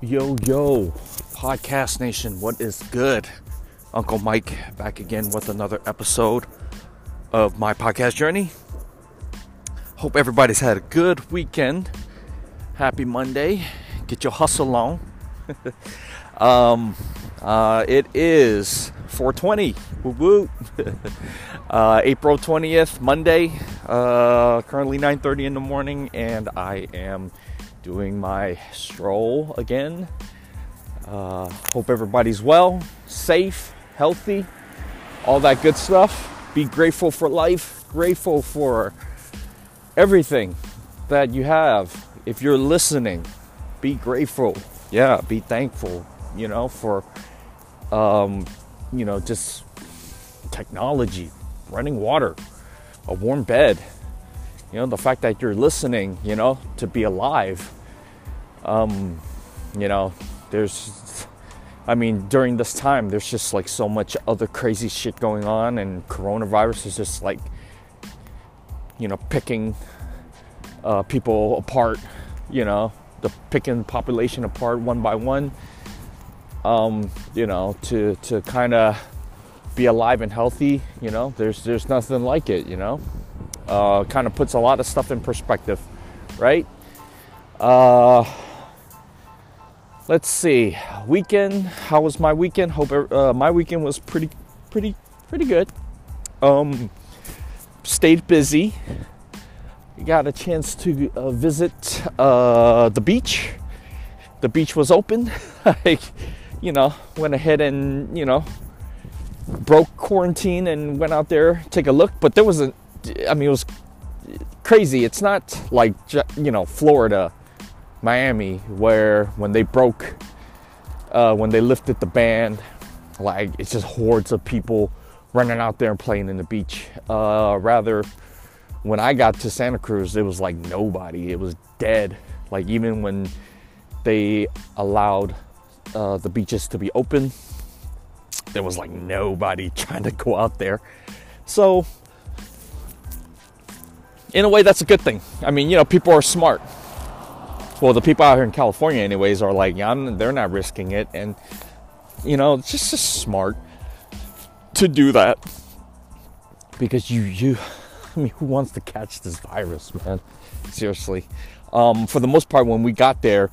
Yo, yo, Podcast Nation, what is good? Uncle Mike back again with another episode of my podcast journey. Hope everybody's had a good weekend. Happy Monday. Get your hustle on. um, uh, it is 420. Woo woo. uh, April 20th, Monday. Uh, currently 9:30 in the morning, and I am doing my stroll again. Uh, hope everybody's well, safe, healthy, all that good stuff. Be grateful for life, grateful for everything that you have. If you're listening, be grateful. Yeah, be thankful, you know, for, um, you know, just technology, running water, a warm bed, you know, the fact that you're listening, you know, to be alive um, you know, there's, I mean, during this time, there's just like so much other crazy shit going on, and coronavirus is just like, you know, picking uh, people apart, you know, the picking population apart one by one, um, you know, to to kind of be alive and healthy, you know, there's there's nothing like it, you know. Uh, kind of puts a lot of stuff in perspective, right? Uh, let's see. Weekend how was my weekend? Hope uh, my weekend was pretty pretty pretty good. Um stayed busy. Got a chance to uh, visit uh, the beach. The beach was open. I you know went ahead and you know broke quarantine and went out there take a look. But there wasn't i mean it was crazy. It's not like you know florida Miami, where when they broke, uh, when they lifted the ban, like it's just hordes of people running out there and playing in the beach. Uh, rather, when I got to Santa Cruz, it was like nobody. It was dead. Like even when they allowed uh, the beaches to be open, there was like nobody trying to go out there. So, in a way, that's a good thing. I mean, you know, people are smart well, the people out here in California, anyways, are like, yeah, they're not risking it, and you know, it's just, just smart to do that because you, you, I mean, who wants to catch this virus, man? Seriously. Um, for the most part, when we got there,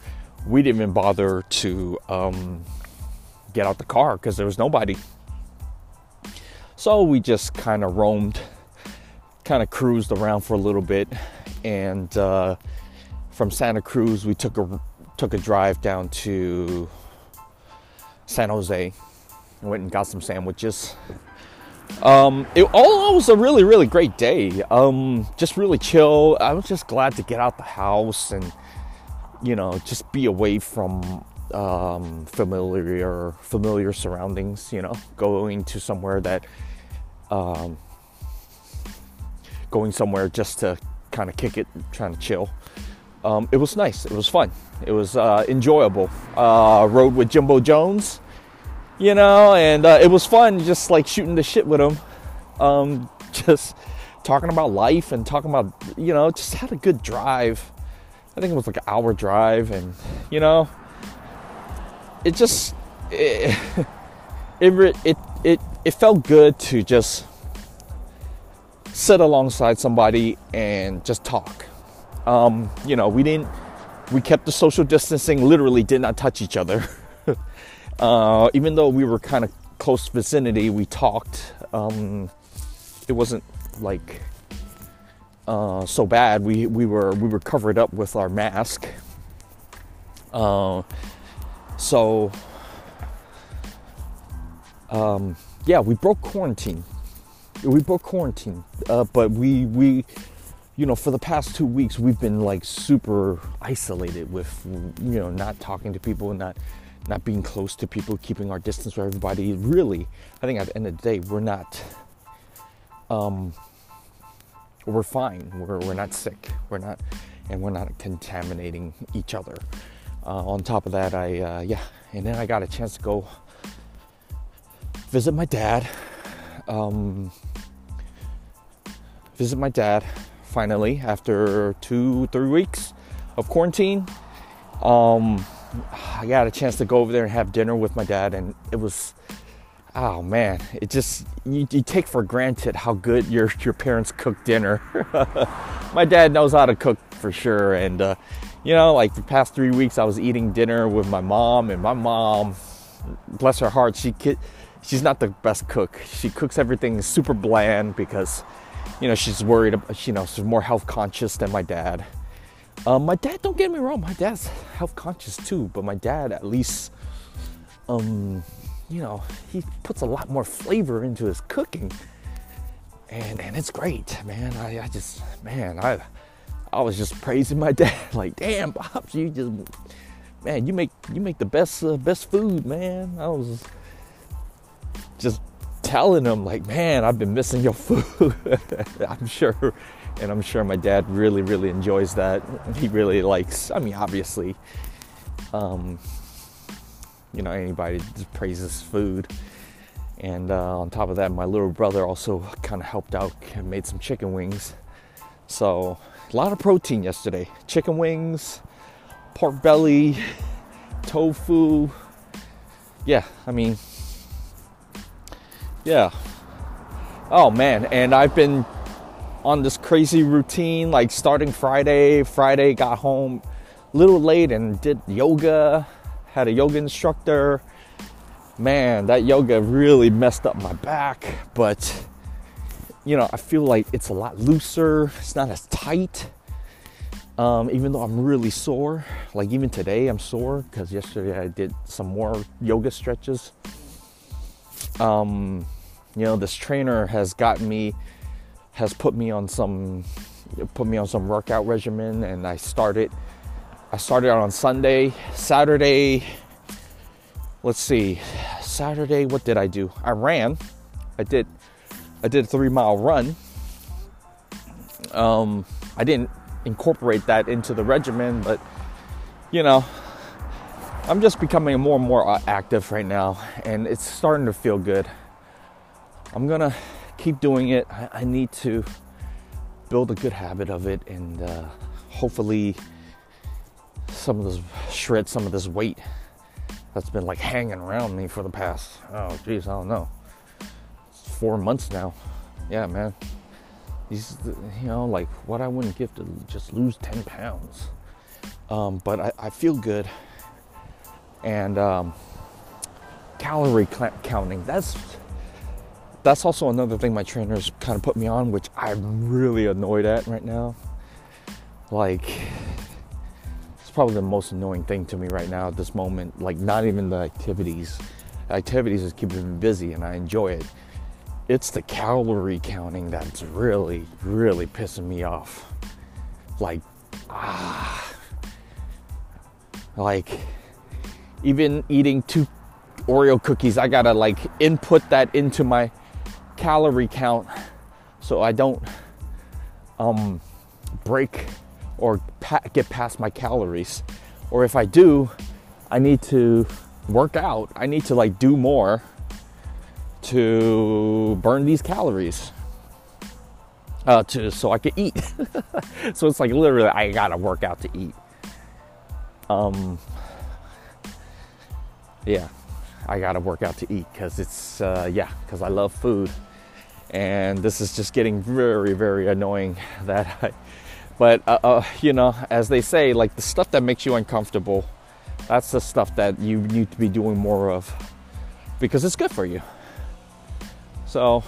we didn't even bother to um, get out the car because there was nobody. So we just kind of roamed, kind of cruised around for a little bit, and uh, from Santa Cruz, we took a took a drive down to San Jose. and went and got some sandwiches. Um, it all was a really really great day. Um, just really chill. I was just glad to get out the house and you know just be away from um, familiar familiar surroundings. You know, going to somewhere that um, going somewhere just to kind of kick it, trying to chill um, it was nice. It was fun. It was uh, enjoyable. Uh, rode with Jimbo Jones, you know, and uh, it was fun just like shooting the shit with him. Um, just talking about life and talking about, you know, just had a good drive. I think it was like an hour drive, and you know, it just it it it it, it felt good to just sit alongside somebody and just talk um, you know, we didn't, we kept the social distancing, literally did not touch each other. uh, even though we were kind of close vicinity, we talked. Um, it wasn't like uh, so bad. We, we were we were covered up with our mask. Uh, so um, yeah, we broke quarantine. We broke quarantine, uh, but we we you know, for the past two weeks, we've been like super isolated with, you know, not talking to people, not not being close to people, keeping our distance from everybody. Really, I think at the end of the day, we're not, um, we're fine. We're we're not sick. We're not, and we're not contaminating each other. Uh, on top of that, I uh, yeah, and then I got a chance to go visit my dad. Um, visit my dad finally after two, three weeks of quarantine. Um, I got a chance to go over there and have dinner with my dad, and it was, oh man, it just you, you take for granted how good your your parents cook dinner. my dad knows how to cook for sure, and uh, you know, like the past three weeks, I was eating dinner with my mom, and my mom, bless her heart, she she's not the best cook. She cooks everything super bland because, you know, she's worried. About, you know, she's more health conscious than my dad um, my dad, don't get me wrong, my dad's health conscious too, but my dad at least, um, you know, he puts a lot more flavor into his cooking, and and it's great, man. I, I just, man, I, I was just praising my dad, like, damn, pops, you just, man, you make you make the best uh, best food, man. I was just telling him, like, man, I've been missing your food. I'm sure and I'm sure my dad really, really enjoys that. He really likes. I mean, obviously, um, you know, anybody just praises food. And uh, on top of that, my little brother also kind of helped out and made some chicken wings. So a lot of protein yesterday: chicken wings, pork belly, tofu. Yeah, I mean, yeah. Oh man, and I've been on this crazy routine, like starting Friday. Friday, got home a little late and did yoga, had a yoga instructor. Man, that yoga really messed up my back, but you know, I feel like it's a lot looser, it's not as tight. Um, even though I'm really sore, like even today I'm sore because yesterday I did some more yoga stretches. Um, you know, this trainer has gotten me has put me on some put me on some workout regimen and I started I started out on Sunday, Saturday let's see. Saturday what did I do? I ran. I did I did a 3 mile run. Um I didn't incorporate that into the regimen, but you know, I'm just becoming more and more uh, active right now and it's starting to feel good. I'm to keep doing it. I, I need to build a good habit of it and uh, hopefully some of this shred some of this weight that's been like hanging around me for the past oh geez I don't know four months now yeah man these you know like what I wouldn't give to just lose 10 pounds um, but I, I, feel good and um, calorie counting that's that's also another thing my trainers kind of put me on, which I'm really annoyed at right now. Like, it's probably the most annoying thing to me right now at this moment. Like, not even the activities. activities is keeping me busy and I enjoy it. It's the calorie counting that's really, really pissing me off. Like, ah. Like, even eating two Oreo cookies, I gotta like input that into my calorie count so I don't um, break or pa- get past my calories. Or if I do, I need to work out. I need to like do more to burn these calories. Uh, to so I can eat. so it's like literally I gotta work out to eat. Um, yeah, I gotta work out to eat because it's uh, yeah because I love food. And this is just getting very very annoying that I but uh, uh, you know as they say like the stuff that makes you uncomfortable that's the stuff that you need to be doing more of because it's good for you. So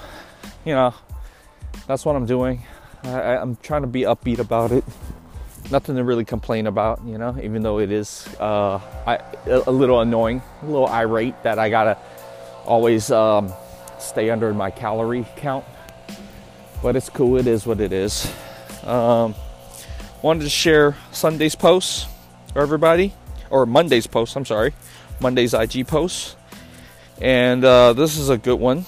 you know that's what i'm doing. I, i'm trying to be upbeat about it nothing to really complain about you know even though it is uh, I, a little annoying a little irate that i gotta always um, stay under my calorie count. But it's cool, it is what it is. Um, wanted to share Sunday's posts for everybody, or Monday's post, I'm sorry, Monday's IG posts. And uh, this is a good one.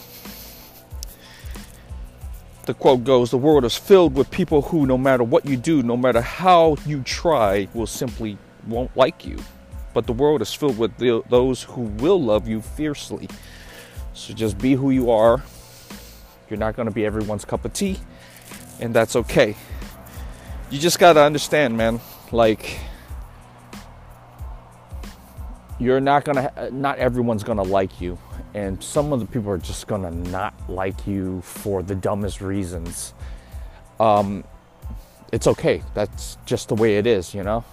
The quote goes The world is filled with people who, no matter what you do, no matter how you try, will simply won't like you. But the world is filled with the, those who will love you fiercely. So just be who you are. You're not going to be everyone's cup of tea, and that's okay. You just got to understand, man. Like, you're not gonna not everyone's gonna like you and some of the people are just gonna not like you for the dumbest reasons. Um, it's okay. That's just the way it is you know?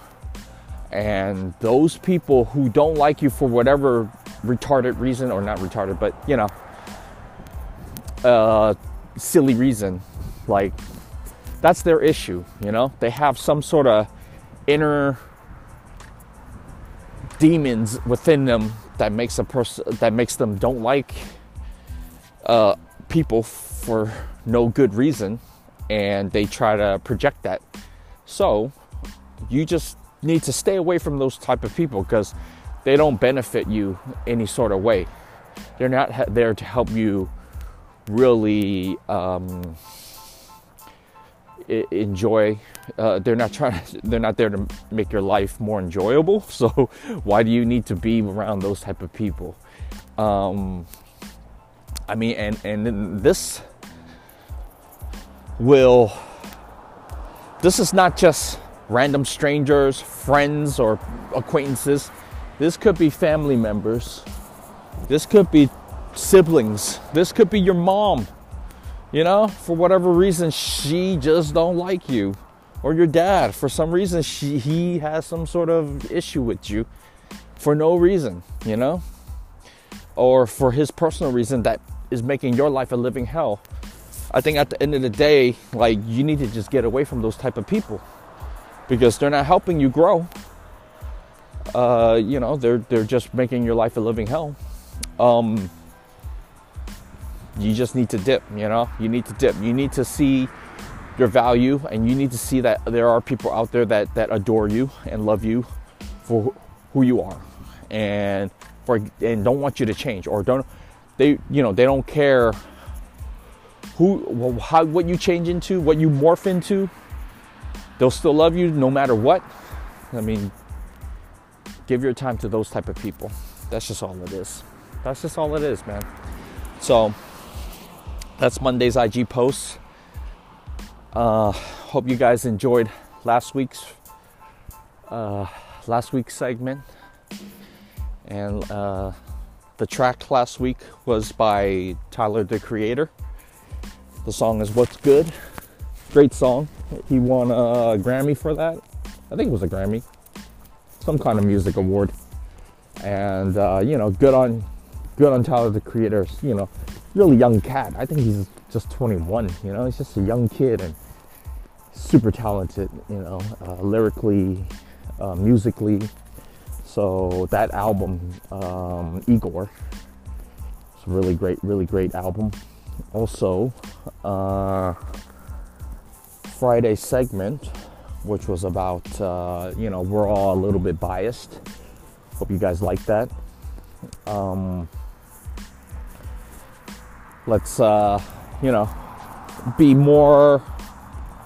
And those people who don't like you for whatever retarded reason or not retarded but you know uh, silly reason like that's their issue you know? They have some sort of inner demons within them that makes a person that makes them don't like uh, people for no good reason and they try to project that. So you just need to stay away from those type of people because they don't benefit you any sort of way. They're not there to help you really um, enjoy uh, they're not trying to, they're not there to make your life more enjoyable so why do you need to be around those type of people? Um, i mean and and this will this is not just random strangers friends or acquaintances. This could be family members. This could be siblings. This could be your mom you know for whatever reason she just don't like you. Or your dad for some reason she he has some sort of issue with you for no reason you know? Or for his personal reason that is making your life a living hell. I think at the end of the day like you need to just get away from those type of people because they're not helping you grow. Uh, you know they're they're just making your life a living hell. Um, you just need to dip, you know? You need to dip. You need to see your value and you need to see that there are people out there that, that adore you and love you for who you are. And for and don't want you to change or don't they you know they don't care who how what you change into what you morph into. They'll still love you no matter what. I mean give your time to those type of people. That's just all it is. That's just all it is man. So that's Monday's IG post. Uh, hope you guys enjoyed last week's uh, last week's segment, and uh, the track last week was by Tyler the Creator. The song is "What's Good." Great song. He won a Grammy for that. I think it was a Grammy, some kind of music award. And uh, you know, good on good on Tyler the Creator. You know, really young cat. I think he's just 21. You know, he's just a young kid and super talented. You know, uh, lyrically, uh, musically. So that album, um, Igor, it's a really great, really great album. Also, uh, Friday segment, which was about, uh, you know, we're all a little bit biased. Hope you guys like that. Um, let's uh, you know be more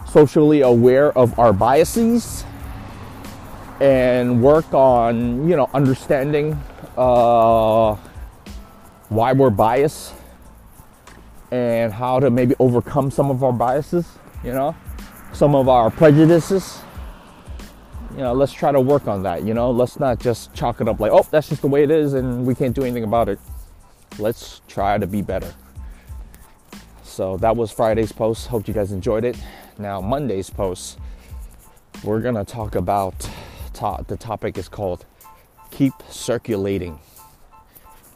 socially aware of our biases and work on you know understanding uh, why we're biased and how to maybe overcome some of our biases you know some of our prejudices. You know let's try to work on that you know. Let's not just chalk it up like oh that's just the way it is and we can't do anything about it. Let's try to be better so that was Friday's post. Hope you guys enjoyed it. Now, Monday's post, we're going to talk about to- the topic is called keep circulating.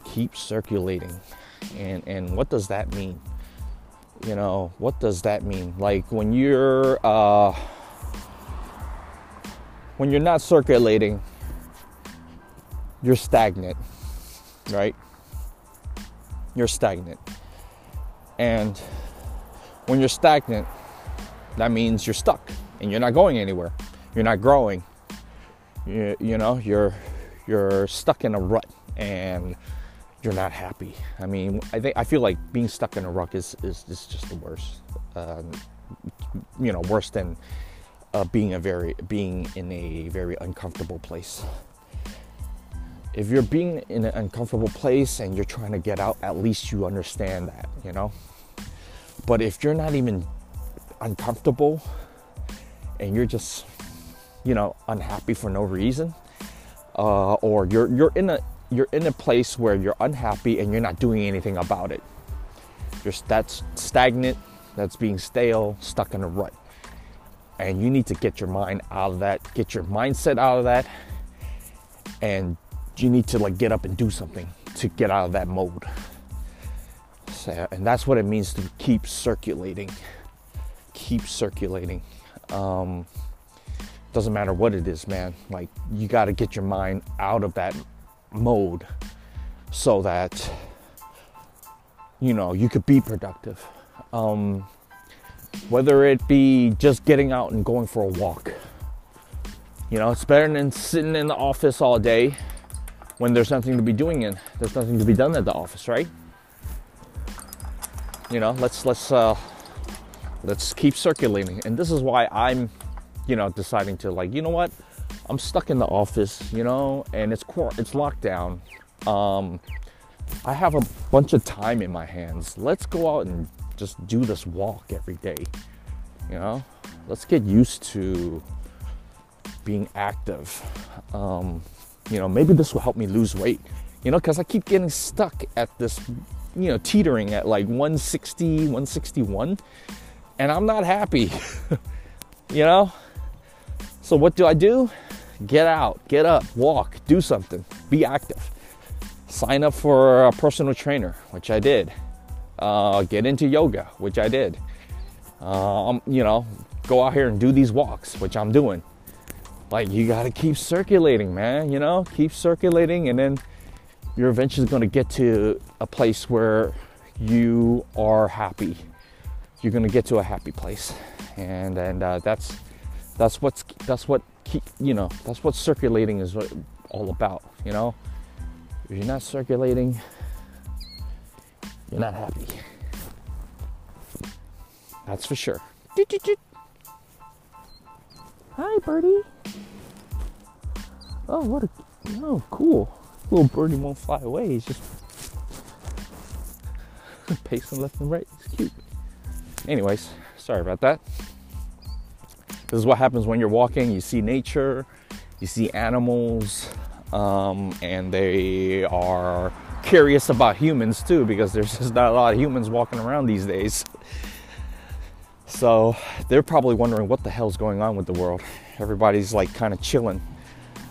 Keep circulating. And and what does that mean? You know, what does that mean? Like when you're uh when you're not circulating, you're stagnant, right? You're stagnant and when you're stagnant, that means you're stuck and you're not going anywhere. You're not growing. You, you know, you're you're stuck in a rut and you're not happy. I mean, I think I feel like being stuck in a rut is is, is just the worst. Um, you know, worse than uh, being a very being in a very uncomfortable place. If you're being in an uncomfortable place and you're trying to get out, at least you understand that, you know. But if you're not even uncomfortable and you're just, you know, unhappy for no reason, uh, or you're you're in a you're in a place where you're unhappy and you're not doing anything about it. You're that's stagnant, that's being stale, stuck in a rut. And you need to get your mind out of that, get your mindset out of that, and you need to like get up and do something to get out of that mode. So, and that's what it means to keep circulating. Keep circulating. Um, doesn't matter what it is, man. Like you got to get your mind out of that mode so that you know you could be productive. Um, whether it be just getting out and going for a walk. You know, it's better than sitting in the office all day when there's nothing to be doing in there's nothing to be done at the office, right? You know, let's let's uh let's keep circulating. And this is why I'm, you know, deciding to like, you know what? I'm stuck in the office, you know, and it's it's lockdown. Um I have a bunch of time in my hands. Let's go out and just do this walk every day. You know, let's get used to being active. Um, you know, maybe this will help me lose weight. You know, because I keep getting stuck at this, you know, teetering at like 160, 161, and I'm not happy. you know? So, what do I do? Get out, get up, walk, do something, be active. Sign up for a personal trainer, which I did uh, get into yoga, which I did. Um, you know, go out here and do these walks, which I'm doing. Like, you got to keep circulating, man, you know, keep circulating, and then you're eventually going to get to a place where you are happy. You're going to get to a happy place, and and uh, that's that's what's that's what keep, you know that's what circulating is all about. You know, if you're not circulating, you're not happy. That's for sure. Hi, birdie. Oh, what a oh, cool. Little birdie won't fly away. He's just pacing left and right. It's cute. Anyways, sorry about that. This is what happens when you're walking. You see nature, you see animals, um, and they are curious about humans too because there's just not a lot of humans walking around these days. So they're probably wondering what the hell's going on with the world. Everybody's like kind of chilling.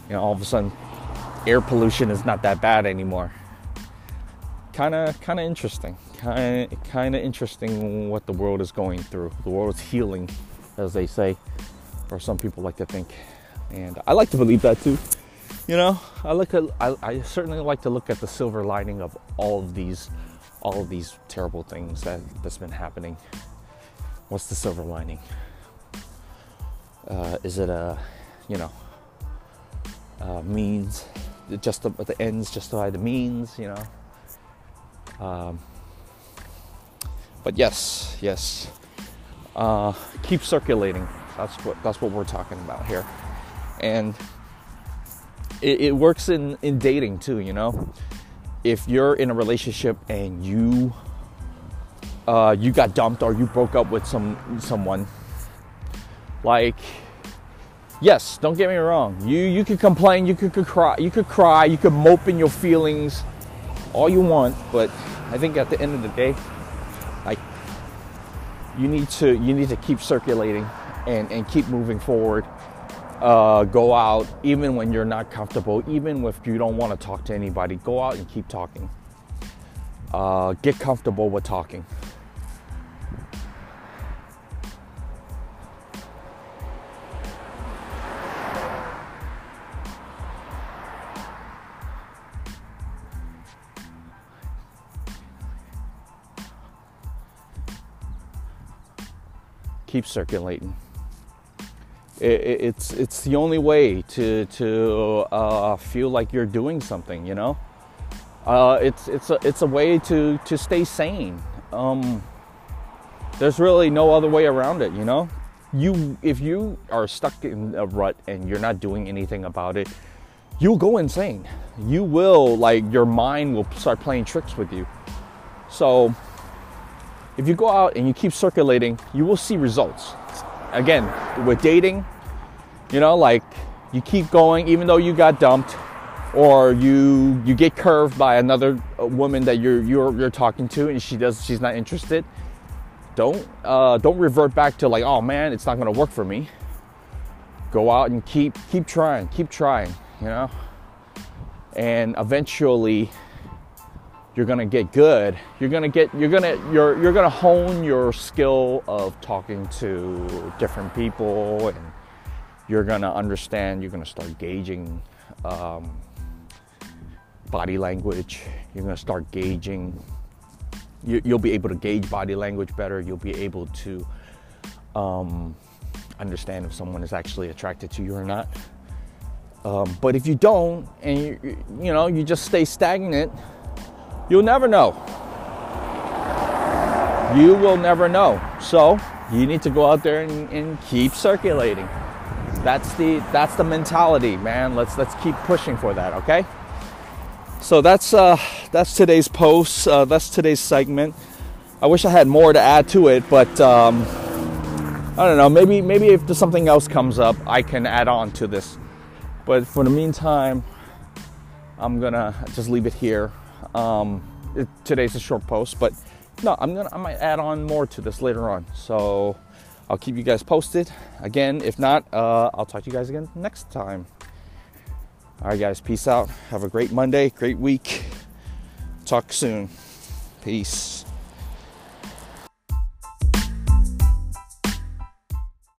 You know, all of a sudden, air pollution is not that bad anymore. Kind of, kind of interesting. Kind, kind of interesting what the world is going through. The world is healing, as they say, or some people like to think, and I like to believe that too you know, I look at I, I, certainly like to look at the silver lining of all of these all of these terrible things that that's been happening. What's the silver lining? Uh, is it a you know uh, means just the, the ends justify the means? You know. Um, but yes, yes. Uh, keep circulating. That's what that's what we're talking about here, and it, it works in, in dating too, you know? If you're in a relationship and you uh, you got dumped or you broke up with some someone, like yes, don't get me wrong. You you could complain, you could, could cry, you could cry, you could mope in your feelings all you want, but I think at the end of the day, like you need to you need to keep circulating and, and keep moving forward uh, go out even when you're not comfortable, even if you don't want to talk to anybody. Go out and keep talking. Uh, get comfortable with talking. Keep circulating it, it's it's the only way to to uh, feel like you're doing something. You know, uh, it's it's a it's a way to to stay sane. Um, there's really no other way around it. You know, you if you are stuck in a rut and you're not doing anything about it, you'll go insane. You will like your mind will start playing tricks with you. So if you go out and you keep circulating, you will see results. Again, with dating, you know, like you keep going, even though you got dumped, or you you get curved by another uh, woman that you're you're you're talking to and she does she's not interested don't uh, don't revert back to like oh man it's not gonna work for me go out and keep keep trying keep trying you know and eventually you're gonna get good. You're gonna get you're gonna you're you're gonna hone your skill of talking to different people and you're gonna understand you're gonna start gauging um, body language. You're gonna start gauging. You, will be able to gauge body language better. You'll be able to um, understand if someone is actually attracted to you or not. Um, but if you don't and you, you know you just stay stagnant You'll never know. You will never know. So you need to go out there and, and keep circulating. That's the that's the mentality, man. Let's let's keep pushing for that, okay? So that's uh, that's today's post. Uh, that's today's segment. I wish I had more to add to it, but um, I don't know. Maybe maybe if something else comes up, I can add on to this. But for the meantime, I'm gonna just leave it here. Um, it, today's a short post, but no, I'm gonna I might add on more to this later on. So I'll keep you guys posted. Again, if not, uh, I'll talk to you guys again next time. All right, guys, peace out. Have a great Monday, great week. Talk soon. Peace.